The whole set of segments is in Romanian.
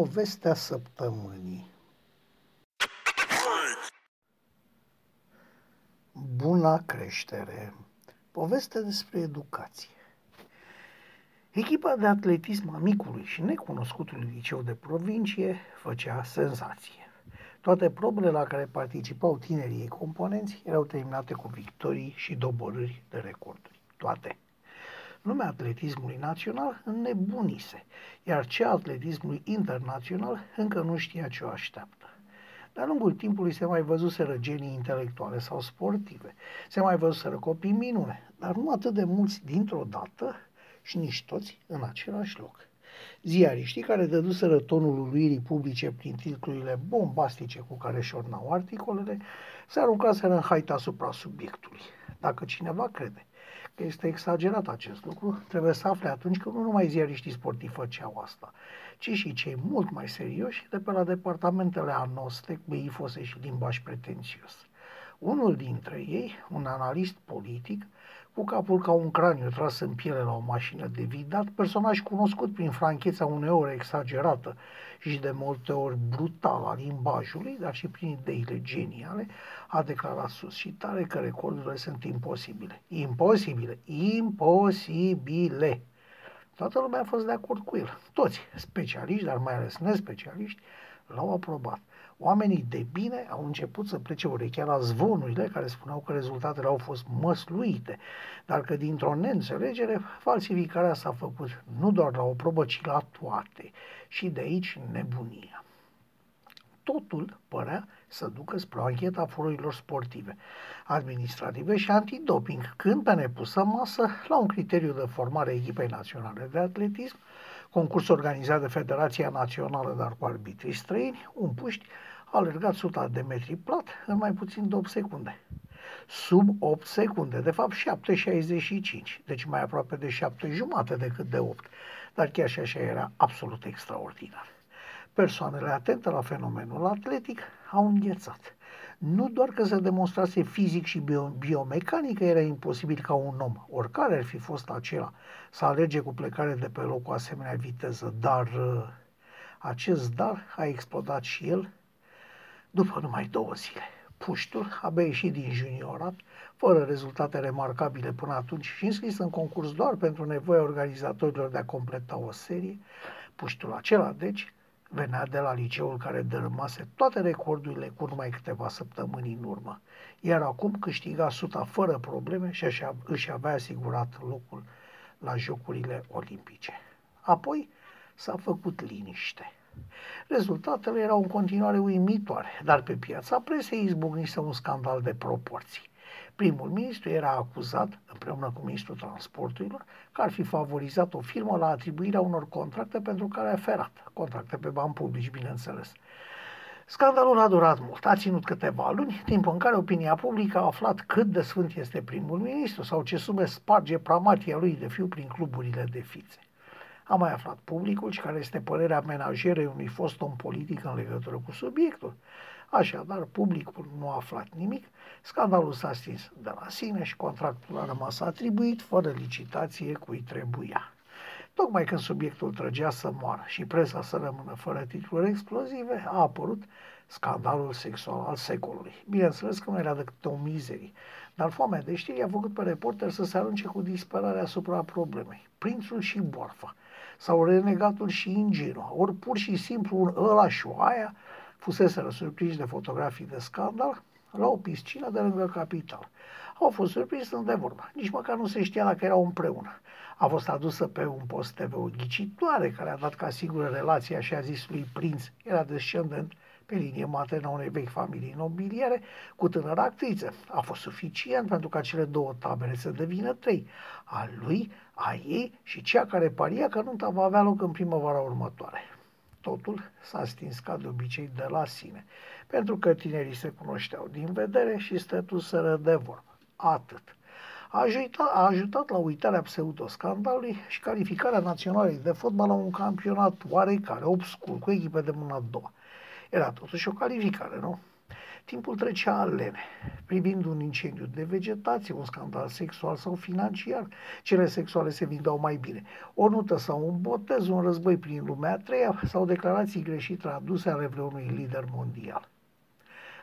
Povestea săptămânii Buna creștere Poveste despre educație Echipa de atletism a micului și necunoscutului liceu de provincie făcea senzație. Toate probele la care participau tinerii componenți erau terminate cu victorii și doborâri de recorduri. Toate. Lumea atletismului național înnebunise, iar cea atletismului internațional încă nu știa ce o așteaptă. De-a lungul timpului se mai văzuseră genii intelectuale sau sportive, se mai văzuseră copii minune, dar nu atât de mulți dintr-o dată și nici toți în același loc. Ziariștii care dăduseră tonul uluirii publice prin titlurile bombastice cu care șornau articolele, se aruncaseră în haita asupra subiectului. Dacă cineva crede că este exagerat acest lucru, trebuie să afle atunci că nu numai ziariștii sportivi făceau asta, ci și cei mult mai serioși de pe la departamentele anoste cu ifose și limbaj pretențios. Unul dintre ei, un analist politic, cu capul ca un craniu tras în piele la o mașină de vidat, personaj cunoscut prin francheța uneori exagerată și de multe ori brutală a limbajului, dar și prin ideile geniale, a declarat sus și tare că recordurile sunt imposibile. Imposibile! Imposibile! Toată lumea a fost de acord cu el. Toți, specialiști, dar mai ales nespecialiști, l-au aprobat. Oamenii de bine au început să plece urechea la zvonurile care spuneau că rezultatele au fost măsluite, dar că dintr-o neînțelegere falsificarea s-a făcut nu doar la o probă, ci la toate. Și de aici nebunia. Totul părea să ducă spre o anchetă a forurilor sportive, administrative și antidoping, când pe nepusă masă, la un criteriu de formare a echipei naționale de atletism, concurs organizat de Federația Națională, dar cu arbitrii străini, un puști a alergat 100 de metri plat în mai puțin de 8 secunde. Sub 8 secunde, de fapt 7,65, deci mai aproape de 7 jumate decât de 8, dar chiar și așa era absolut extraordinar. Persoanele atente la fenomenul atletic au înghețat. Nu doar că se demonstrase fizic și bio- biomecanic că era imposibil ca un om, oricare ar fi fost acela, să alege cu plecare de pe loc cu asemenea viteză, dar uh, acest dar a explodat și el după numai două zile. Puștul abia ieșit din juniorat, fără rezultate remarcabile până atunci și înscris în concurs doar pentru nevoia organizatorilor de a completa o serie, puștul acela, deci, venea de la liceul care dărâmase toate recordurile cu numai câteva săptămâni în urmă, iar acum câștiga suta fără probleme și așa își avea asigurat locul la Jocurile Olimpice. Apoi s-a făcut liniște. Rezultatele erau în continuare uimitoare, dar pe piața presei izbucnise un scandal de proporții. Primul ministru era acuzat, împreună cu ministrul transporturilor, că ar fi favorizat o firmă la atribuirea unor contracte pentru care a ferat, contracte pe bani publici, bineînțeles. Scandalul a durat mult, a ținut câteva luni, timp în care opinia publică a aflat cât de sfânt este primul ministru sau ce sume sparge pramatia lui de fiu prin cluburile de fițe. A mai aflat publicul și care este părerea menajerei unui fost om politic în legătură cu subiectul. Așadar, publicul nu a aflat nimic, scandalul s-a stins de la sine și contractul a rămas atribuit fără licitație cui trebuia. Tocmai când subiectul trăgea să moară și presa să rămână fără titluri explozive, a apărut scandalul sexual al secolului. Bineînțeles că nu era decât o mizerie, dar foamea de știri a făcut pe reporter să se arunce cu disperare asupra problemei. Prințul și borfa, sau renegatul și ingenua, ori pur și simplu un ăla și o aia, fuseseră surprinși de fotografii de scandal la o piscină de lângă capital. Au fost surprins de vorba. Nici măcar nu se știa dacă erau împreună. A fost adusă pe un post TV o ghicitoare care a dat ca sigură relația așa zisului prinț. Era descendent pe linie maternă a unei vechi familii nobiliere cu tânără actriță. A fost suficient pentru ca cele două tabere să devină trei, a lui, a ei și cea care paria că nunta va avea loc în primăvara următoare. Totul s-a stins ca de obicei de la sine, pentru că tinerii se cunoșteau din vedere și stătuseră de vorbă. Atât. A ajutat, a ajutat la uitarea pseudoscandalului și calificarea națională de fotbal la un campionat oarecare, obscur, cu echipe de mâna a doua. Era totuși o calificare, nu? Timpul trecea lene, privind un incendiu de vegetație, un scandal sexual sau financiar. Cele sexuale se vindeau mai bine. O nută sau un botez, un război prin lumea a treia sau declarații greșite aduse ale vreunui lider mondial.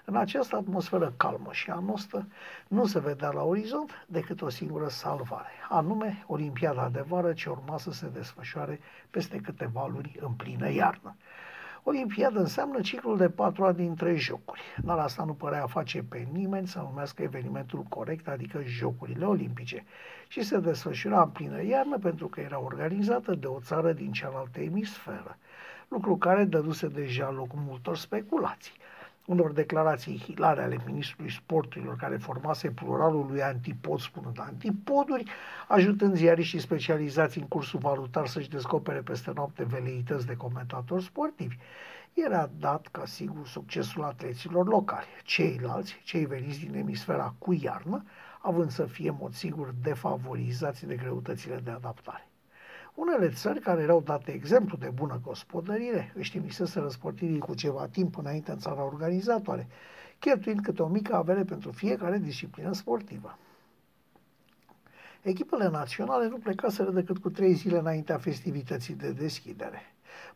În această atmosferă calmă și anostă nu se vedea la orizont decât o singură salvare, anume Olimpiada de vară ce urma să se desfășoare peste câteva luni în plină iarnă. Olimpiada înseamnă ciclul de patru ani dintre jocuri, dar asta nu părea face pe nimeni să numească evenimentul corect, adică Jocurile Olimpice, și se desfășura în plină iarnă pentru că era organizată de o țară din cealaltă emisferă, lucru care dăduse deja loc multor speculații unor declarații hilare ale ministrului sporturilor care formase pluralul lui antipod spunând antipoduri, ajutând ziariștii specializați în cursul valutar să-și descopere peste noapte veleități de comentatori sportivi. Era dat ca sigur succesul atleților locali. Ceilalți, cei veniți din emisfera cu iarnă, având să fie mod sigur defavorizați de greutățile de adaptare. Unele țări care erau date exemplu de bună gospodărire își trimiseseră sportivii cu ceva timp înainte în țara organizatoare, cheltuind câte o mică avere pentru fiecare disciplină sportivă. Echipele naționale nu plecaseră decât cu trei zile înaintea festivității de deschidere,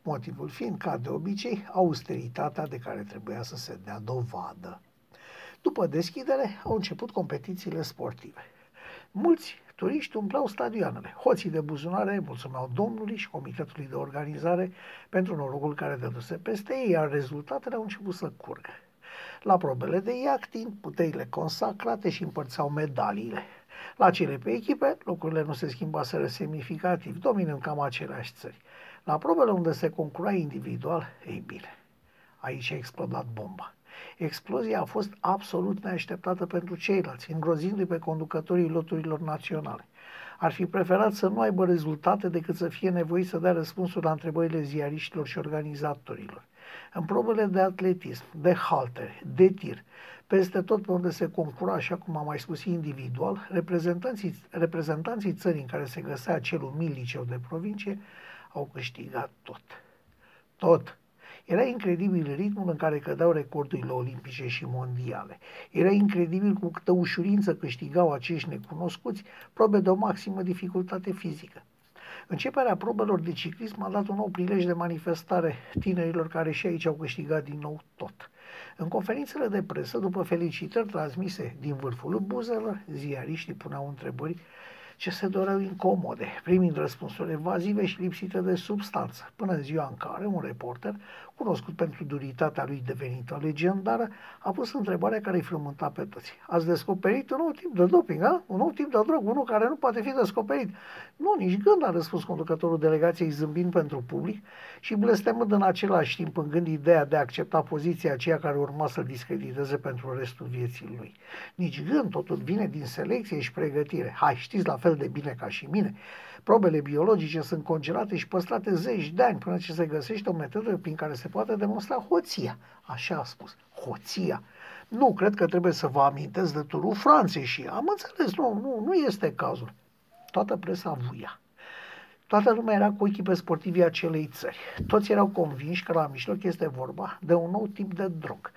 motivul fiind, ca de obicei, austeritatea de care trebuia să se dea dovadă. După deschidere au început competițiile sportive. Mulți Turiști umpleau stadioanele. Hoții de buzunare mulțumeau Domnului și Comitetului de Organizare pentru norocul care dăduse peste ei, iar rezultatele au început să curgă. La probele de iacting, puterile consacrate și împărțeau medaliile. La cele pe echipe, lucrurile nu se schimbaseră semnificativ, dominând cam aceleași țări. La probele unde se concura individual, ei bine, aici a explodat bomba. Explozia a fost absolut neașteptată pentru ceilalți, îngrozindu-i pe conducătorii loturilor naționale. Ar fi preferat să nu aibă rezultate decât să fie nevoit să dea răspunsuri la întrebările ziariștilor și organizatorilor. În probele de atletism, de haltere, de tir, peste tot pe unde se concura, așa cum am mai spus, individual, reprezentanții, reprezentanții țării în care se găsea acel umil liceu de provincie au câștigat tot. Tot era incredibil ritmul în care cădeau recordurile olimpice și mondiale. Era incredibil cu câtă ușurință câștigau acești necunoscuți probe de o maximă dificultate fizică. Începerea probelor de ciclism a dat un nou prilej de manifestare tinerilor care și aici au câștigat din nou tot. În conferințele de presă, după felicitări transmise din vârful buzelor, ziariștii puneau întrebări ce se doreau incomode, primind răspunsuri evazive și lipsite de substanță, până în ziua în care un reporter, cunoscut pentru duritatea lui devenită legendară, a pus întrebarea care îi frământa pe toți. Ați descoperit un nou tip de doping, a? un nou tip de drog, unul care nu poate fi descoperit. Nu, nici gând, a răspuns conducătorul delegației zâmbind pentru public și blestemând în același timp în gând ideea de a accepta poziția aceea care urma să-l discrediteze pentru restul vieții lui. Nici gând, totul vine din selecție și pregătire. Hai, știți la fel de bine ca și mine. Probele biologice sunt congelate și păstrate zeci de ani până ce se găsește o metodă prin care se poate demonstra hoția. Așa a spus, hoția. Nu, cred că trebuie să vă amintesc de turul Franței și am înțeles, nu, nu, nu este cazul. Toată presa vuia. Toată lumea era cu ochii pe sportivii acelei țări. Toți erau convinși că la mijloc este vorba de un nou tip de drog.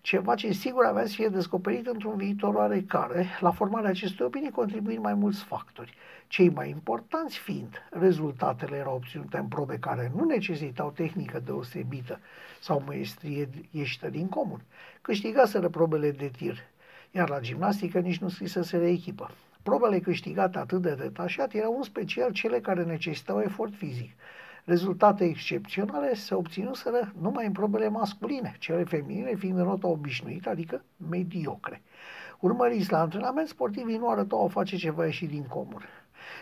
Ceva ce sigur avea să fie descoperit într-un viitor oarecare, la formarea acestei opinii contribuind mai mulți factori. Cei mai importanți fiind, rezultatele erau obținute în probe care nu necesitau tehnică deosebită sau măestrie ieșită din comun. Câștigaseră probele de tir, iar la gimnastică nici nu scriseseră echipă. Probele câștigate atât de detașat erau în special cele care necesitau efort fizic. Rezultate excepționale se obținuseră numai în probele masculine, cele feminine fiind în nota obișnuită, adică mediocre. Urmăriți la antrenament, sportivii nu arătau a face ceva ieșit din comun.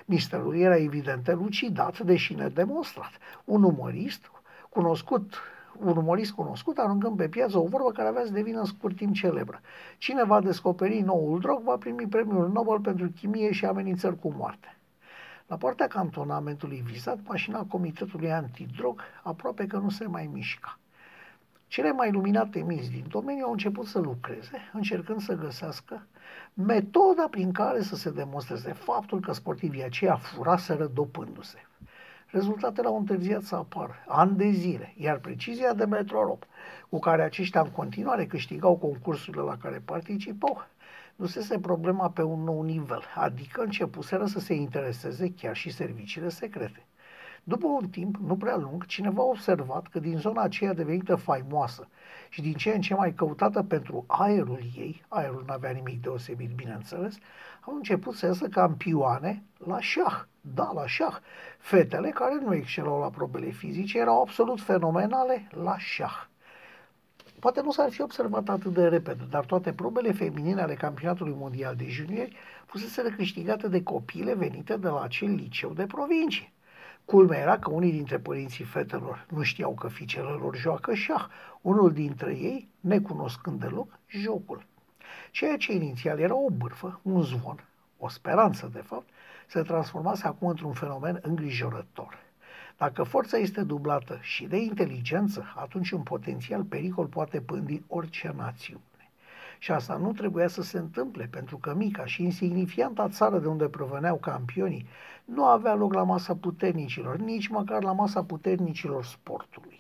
Misterul era evident elucidat, deși nedemonstrat. Un umorist cunoscut un umorist cunoscut, aruncând pe piață o vorbă care avea să devină în scurt timp celebră. Cine va descoperi noul drog va primi premiul Nobel pentru chimie și amenințări cu moarte. La poarta cantonamentului vizat, mașina Comitetului Antidrog aproape că nu se mai mișca. Cele mai luminate minți din domeniu au început să lucreze, încercând să găsească metoda prin care să se demonstreze faptul că sportivii aceia furaseră dopându-se. Rezultatele au întârziat să apară, ani de zile, iar precizia de metrorop, cu care aceștia în continuare câștigau concursurile la care participau, dusese problema pe un nou nivel, adică începuseră să se intereseze chiar și serviciile secrete. După un timp, nu prea lung, cineva a observat că din zona aceea devenită faimoasă și din ce în ce mai căutată pentru aerul ei, aerul nu avea nimic deosebit, bineînțeles, au început să iasă campioane la șah. Da, la șah. Fetele care nu excelau la probele fizice erau absolut fenomenale la șah. Poate nu s-ar fi observat atât de repede, dar toate probele feminine ale campionatului mondial de juniori fusese câștigate de copile venite de la acel liceu de provincie. Culmea era că unii dintre părinții fetelor nu știau că fiicele lor joacă șah, unul dintre ei, necunoscând deloc, jocul. Ceea ce inițial era o bârfă, un zvon, o speranță de fapt, se transformase acum într-un fenomen îngrijorător. Dacă forța este dublată și de inteligență, atunci un potențial pericol poate pândi orice națiune. Și asta nu trebuia să se întâmple, pentru că mica și insignifianta țară de unde proveneau campionii nu avea loc la masa puternicilor, nici măcar la masa puternicilor sportului.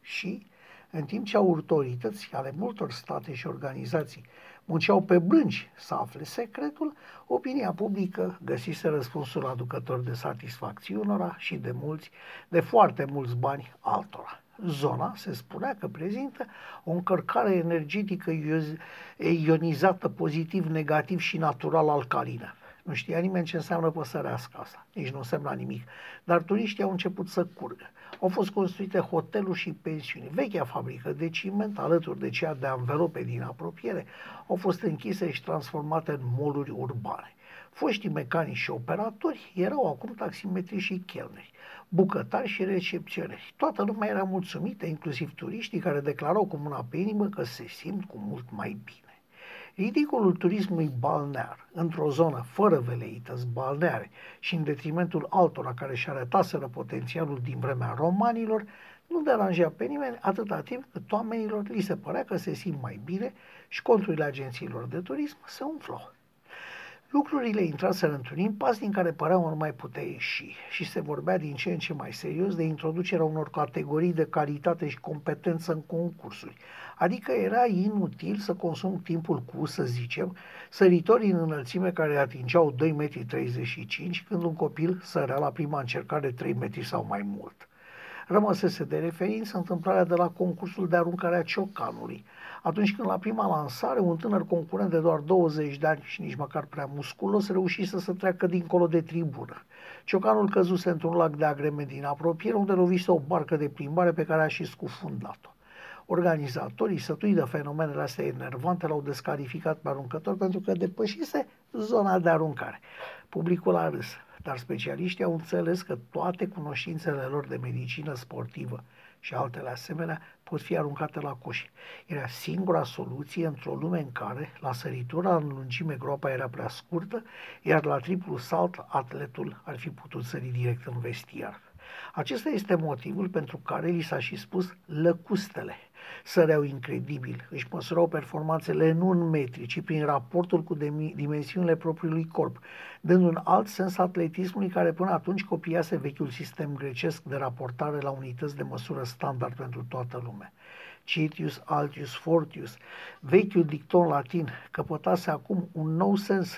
Și, în timp ce autorități ale multor state și organizații munceau pe blângi să afle secretul, opinia publică găsise răspunsul aducător de satisfacție unora și de mulți, de foarte mulți bani altora. Zona se spunea că prezintă o încărcare energetică ionizată pozitiv-negativ și natural alcalină. Nu știa nimeni ce înseamnă păsărească asta, nici nu însemna nimic. Dar turiștii au început să curgă. Au fost construite hoteluri și pensiuni. Vechea fabrică de ciment, alături de cea de anvelope din apropiere, au fost închise și transformate în moluri urbane. Foștii mecanici și operatori erau acum taximetri și chelneri, bucătari și recepționeri. Toată lumea era mulțumită, inclusiv turiștii care declarau cu mâna pe inimă că se simt cu mult mai bine. Ridicolul turismului balnear, într-o zonă fără veleități balneare și în detrimentul altora care și arătaseră potențialul din vremea romanilor, nu deranja pe nimeni atâta timp cât oamenilor li se părea că se simt mai bine și conturile agențiilor de turism se umflau. Lucrurile intraseră într-un impas din care părea ori mai putea ieși și se vorbea din ce în ce mai serios de introducerea unor categorii de calitate și competență în concursuri. Adică era inutil să consum timpul cu, să zicem, săritori în înălțime care atingeau 2,35 m când un copil sărea la prima încercare 3 metri sau mai mult. Rămăsese de referință întâmplarea de la concursul de aruncare a ciocanului, atunci când la prima lansare un tânăr concurent de doar 20 de ani și nici măcar prea musculos reușise să treacă dincolo de tribună. Ciocanul căzuse într-un lac de agreme din apropiere unde lovise o barcă de plimbare pe care a și scufundat-o. Organizatorii, sătui de fenomenele astea enervante, l-au descalificat pe aruncător pentru că depășise zona de aruncare. Publicul a râs, dar specialiștii au înțeles că toate cunoștințele lor de medicină sportivă și altele asemenea pot fi aruncate la coș. Era singura soluție într-o lume în care, la săritura în lungime, groapa era prea scurtă, iar la triplu salt, atletul ar fi putut sări direct în vestiar. Acesta este motivul pentru care li s-a și spus lăcustele. Săreau incredibil, își măsurau performanțele nu în metri, ci prin raportul cu dimensiunile propriului corp, dând un alt sens atletismului care până atunci copiase vechiul sistem grecesc de raportare la unități de măsură standard pentru toată lumea. Citius, Altius, Fortius, vechiul dicton latin, căpătase acum un nou sens.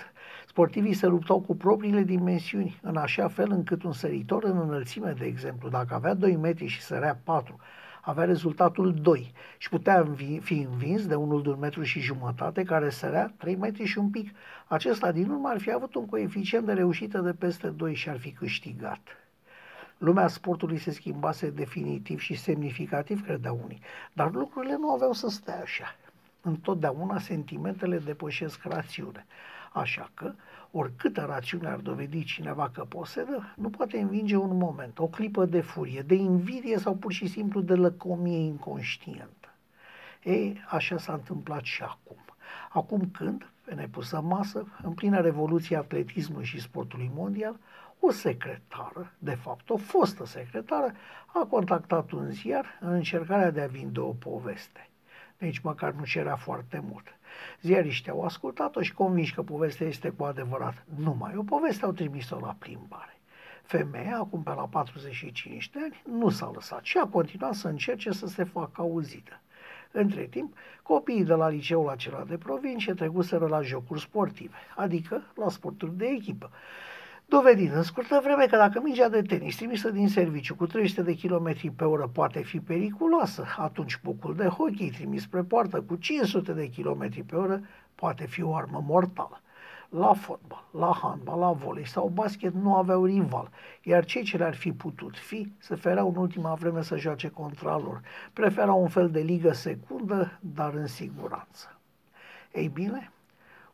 Sportivii se luptau cu propriile dimensiuni, în așa fel încât un săritor în înălțime, de exemplu, dacă avea 2 metri și sărea 4, avea rezultatul 2 și putea fi învins de unul de un metru și jumătate care sărea 3 metri și un pic. Acesta din urmă ar fi avut un coeficient de reușită de peste 2 și ar fi câștigat. Lumea sportului se schimbase definitiv și semnificativ, credeau unii, dar lucrurile nu aveau să stea așa. Întotdeauna sentimentele depășesc rațiune. Așa că, oricâtă rațiune ar dovedi cineva că posedă, nu poate învinge un moment, o clipă de furie, de invidie sau pur și simplu de lăcomie inconștientă. Ei, așa s-a întâmplat și acum. Acum când, pe nepusă masă, în plină revoluție atletismului și sportului mondial, o secretară, de fapt o fostă secretară, a contactat un ziar în încercarea de a vinde o poveste. Deci măcar nu cerea foarte mult. Ziariștii au ascultat-o și convinși că povestea este cu adevărat numai o poveste, au trimis-o la plimbare. Femeia, acum pe la 45 de ani, nu s-a lăsat și a continuat să încerce să se facă auzită. Între timp, copiii de la liceul acela de provincie trecuseră la jocuri sportive, adică la sporturi de echipă, dovedind în scurtă vreme că dacă mingea de tenis trimisă din serviciu cu 300 de km pe oră poate fi periculoasă, atunci bucul de hockey trimis spre poartă cu 500 de km pe oră poate fi o armă mortală. La fotbal, la handbal, la volei sau basket nu aveau rival, iar cei ce le-ar fi putut fi se fereau în ultima vreme să joace contra lor. Preferau un fel de ligă secundă, dar în siguranță. Ei bine,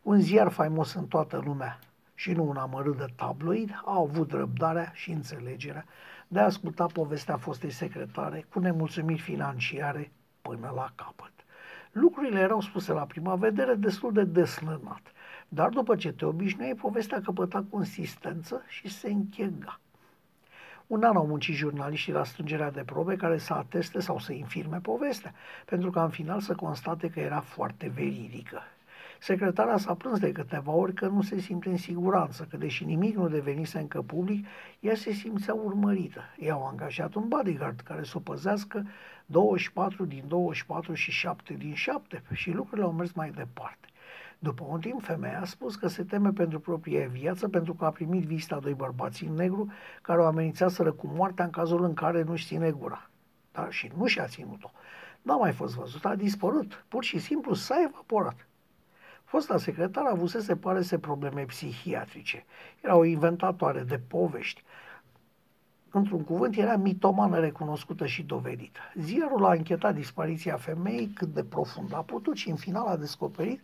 un ziar faimos în toată lumea și nu un amărât de tabloid a avut răbdarea și înțelegerea de a asculta povestea fostei secretare cu nemulțumiri financiare până la capăt. Lucrurile erau spuse la prima vedere destul de deslănat, dar după ce te obișnuiai, povestea căpăta consistență și se închega. Un an au muncit jurnaliștii la strângerea de probe care să ateste sau să infirme povestea, pentru că în final să constate că era foarte veridică. Secretara s-a plâns de câteva ori că nu se simte în siguranță, că deși nimic nu devenise încă public, ea se simțea urmărită. Ea au angajat un bodyguard care să o păzească 24 din 24 și 7 din 7 și lucrurile au mers mai departe. După un timp, femeia a spus că se teme pentru propria viață pentru că a primit vizita doi bărbați în negru care o amenințaseră cu moartea în cazul în care nu-și ține gura. Dar și nu și-a ținut-o. N-a mai fost văzut, a dispărut. Pur și simplu s-a evaporat. Fosta secretară avusese, pare să probleme psihiatrice. Era o inventatoare de povești. Într-un cuvânt, era mitomană recunoscută și dovedită. Ziarul a închetat dispariția femeii cât de profund a putut și în final a descoperit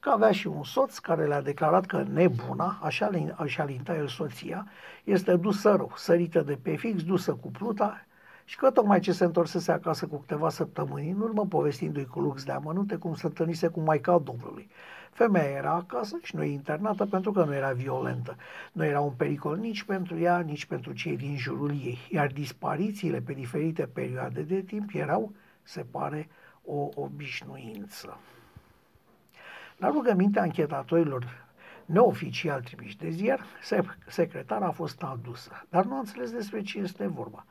că avea și un soț care le-a declarat că nebuna, așa, așa linta el soția, este dusă rău, sărită de pe fix, dusă cu pluta și că tocmai ce se întorsese acasă cu câteva săptămâni în urmă, povestindu-i cu lux de amănunte cum se întâlnise cu Maica Domnului. Femeia era acasă și nu e internată pentru că nu era violentă. Nu era un pericol nici pentru ea, nici pentru cei din jurul ei. Iar disparițiile pe diferite perioade de timp erau, se pare, o obișnuință. La rugămintea anchetatorilor neoficial trimiși de ziar, secretara a fost adusă, dar nu a înțeles despre ce este vorba.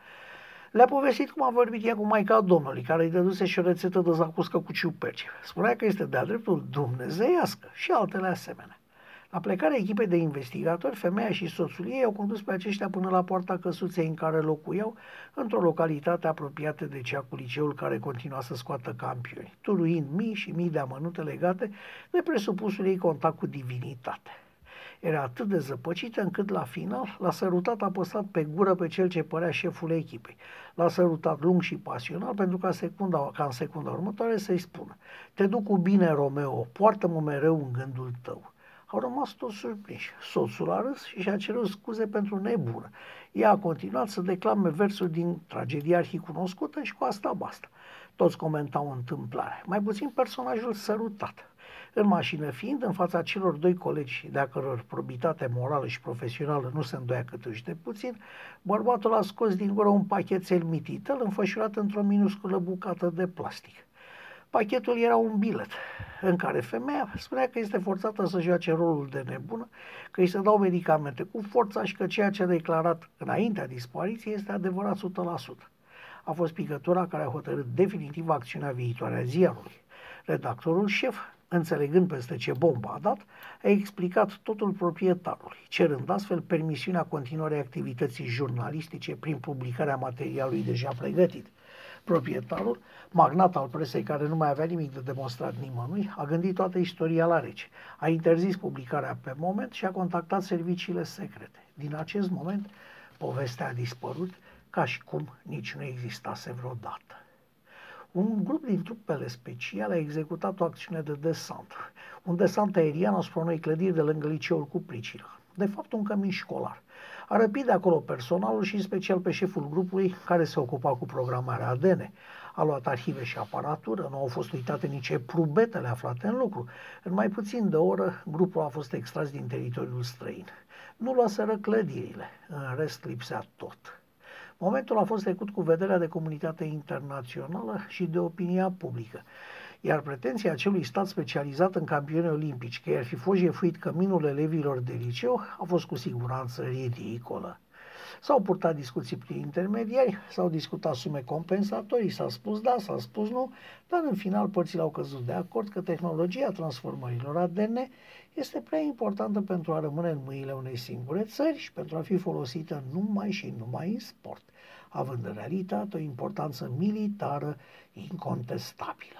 Le-a povestit cum a vorbit ea cu Maica Domnului, care îi dăduse și o rețetă de zacuscă cu ciuperci. Spunea că este de-a dreptul dumnezeiască și altele asemenea. La plecarea echipei de investigatori, femeia și soțul ei au condus pe aceștia până la poarta căsuței în care locuiau, într-o localitate apropiată de cea cu liceul care continua să scoată campioni, turuind mii și mii de amănunte legate de presupusul ei contact cu divinitate. Era atât de zăpăcită încât la final l-a sărutat apăsat pe gură pe cel ce părea șeful echipei. L-a sărutat lung și pasional pentru ca, secunda, ca în secunda următoare să-i spună Te duc cu bine, Romeo, poartă-mă mereu în gândul tău. Au rămas toți surprinși. Soțul a râs și și-a cerut scuze pentru nebună. Ea a continuat să declame versuri din tragedia arhicunoscută și cu asta basta. Toți comentau întâmplarea, mai puțin personajul sărutat. În mașină fiind, în fața celor doi colegi de-a căror probitate morală și profesională nu se îndoia cât de puțin, bărbatul a scos din gură un pachetel mititel înfășurat într-o minusculă bucată de plastic. Pachetul era un bilet în care femeia spunea că este forțată să joace rolul de nebună, că îi se dau medicamente cu forța și că ceea ce a declarat înaintea dispariției este adevărat 100%. A fost picătura care a hotărât definitiv acțiunea viitoare a ziarului. Redactorul șef înțelegând peste ce bombă a dat, a explicat totul proprietarului, cerând astfel permisiunea continuării activității jurnalistice prin publicarea materialului deja pregătit. Proprietarul, magnat al presei care nu mai avea nimic de demonstrat nimănui, a gândit toată istoria la rece, a interzis publicarea pe moment și a contactat serviciile secrete. Din acest moment, povestea a dispărut ca și cum nici nu existase vreodată un grup din trupele speciale a executat o acțiune de desant. Un desant aerian asupra unei clădiri de lângă liceul cu pricina. De fapt, un cămin școlar. A răpit de acolo personalul și în special pe șeful grupului care se ocupa cu programarea ADN. A luat arhive și aparatură, nu au fost uitate nici probetele aflate în lucru. În mai puțin de oră, grupul a fost extras din teritoriul străin. Nu luaseră clădirile, în rest lipsea tot. Momentul a fost trecut cu vederea de comunitatea internațională și de opinia publică. Iar pretenția acelui stat specializat în campioni olimpici, că ar fi fost jefuit căminul elevilor de liceu, a fost cu siguranță ridicolă. S-au purtat discuții prin intermediari, s-au discutat sume compensatorii, s-a spus da, s-a spus nu, dar în final părțile au căzut de acord că tehnologia transformărilor ADN este prea importantă pentru a rămâne în mâinile unei singure țări și pentru a fi folosită numai și numai în sport, având în realitate o importanță militară incontestabilă.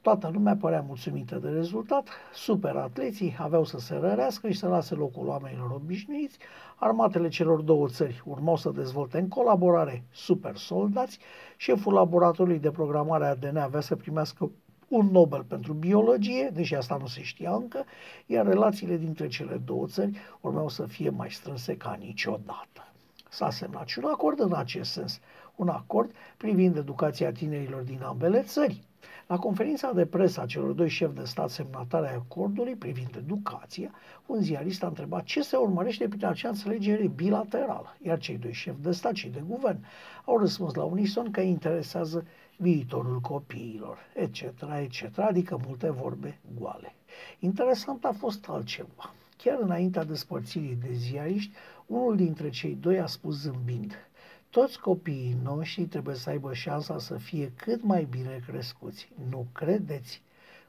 Toată lumea părea mulțumită de rezultat, superatleții aveau să se rărească și să lase locul oamenilor obișnuiți, armatele celor două țări urmau să dezvolte în colaborare super soldați, șeful laboratorului de programare ADN avea să primească un Nobel pentru biologie, deși asta nu se știa încă, iar relațiile dintre cele două țări urmeau să fie mai strânse ca niciodată. S-a semnat și un acord în acest sens, un acord privind educația tinerilor din ambele țări. La conferința de presă a celor doi șefi de stat semnatare ai acordului privind educația, un ziarist a întrebat ce se urmărește prin acea înțelegere bilaterală, iar cei doi șefi de stat și de guvern au răspuns la unison că interesează viitorul copiilor, etc., etc., adică multe vorbe goale. Interesant a fost altceva. Chiar înaintea despărțirii de ziariști, unul dintre cei doi a spus zâmbind – toți copiii noștri trebuie să aibă șansa să fie cât mai bine crescuți. Nu credeți?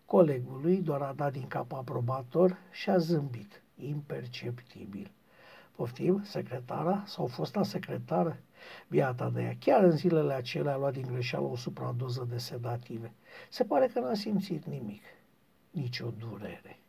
Colegul lui doar a dat din cap aprobator și a zâmbit, imperceptibil. Poftim, secretara sau fosta secretară? Viata de ea, chiar în zilele acelea a luat din greșeală o supradoză de sedative. Se pare că n-a simțit nimic, nicio durere.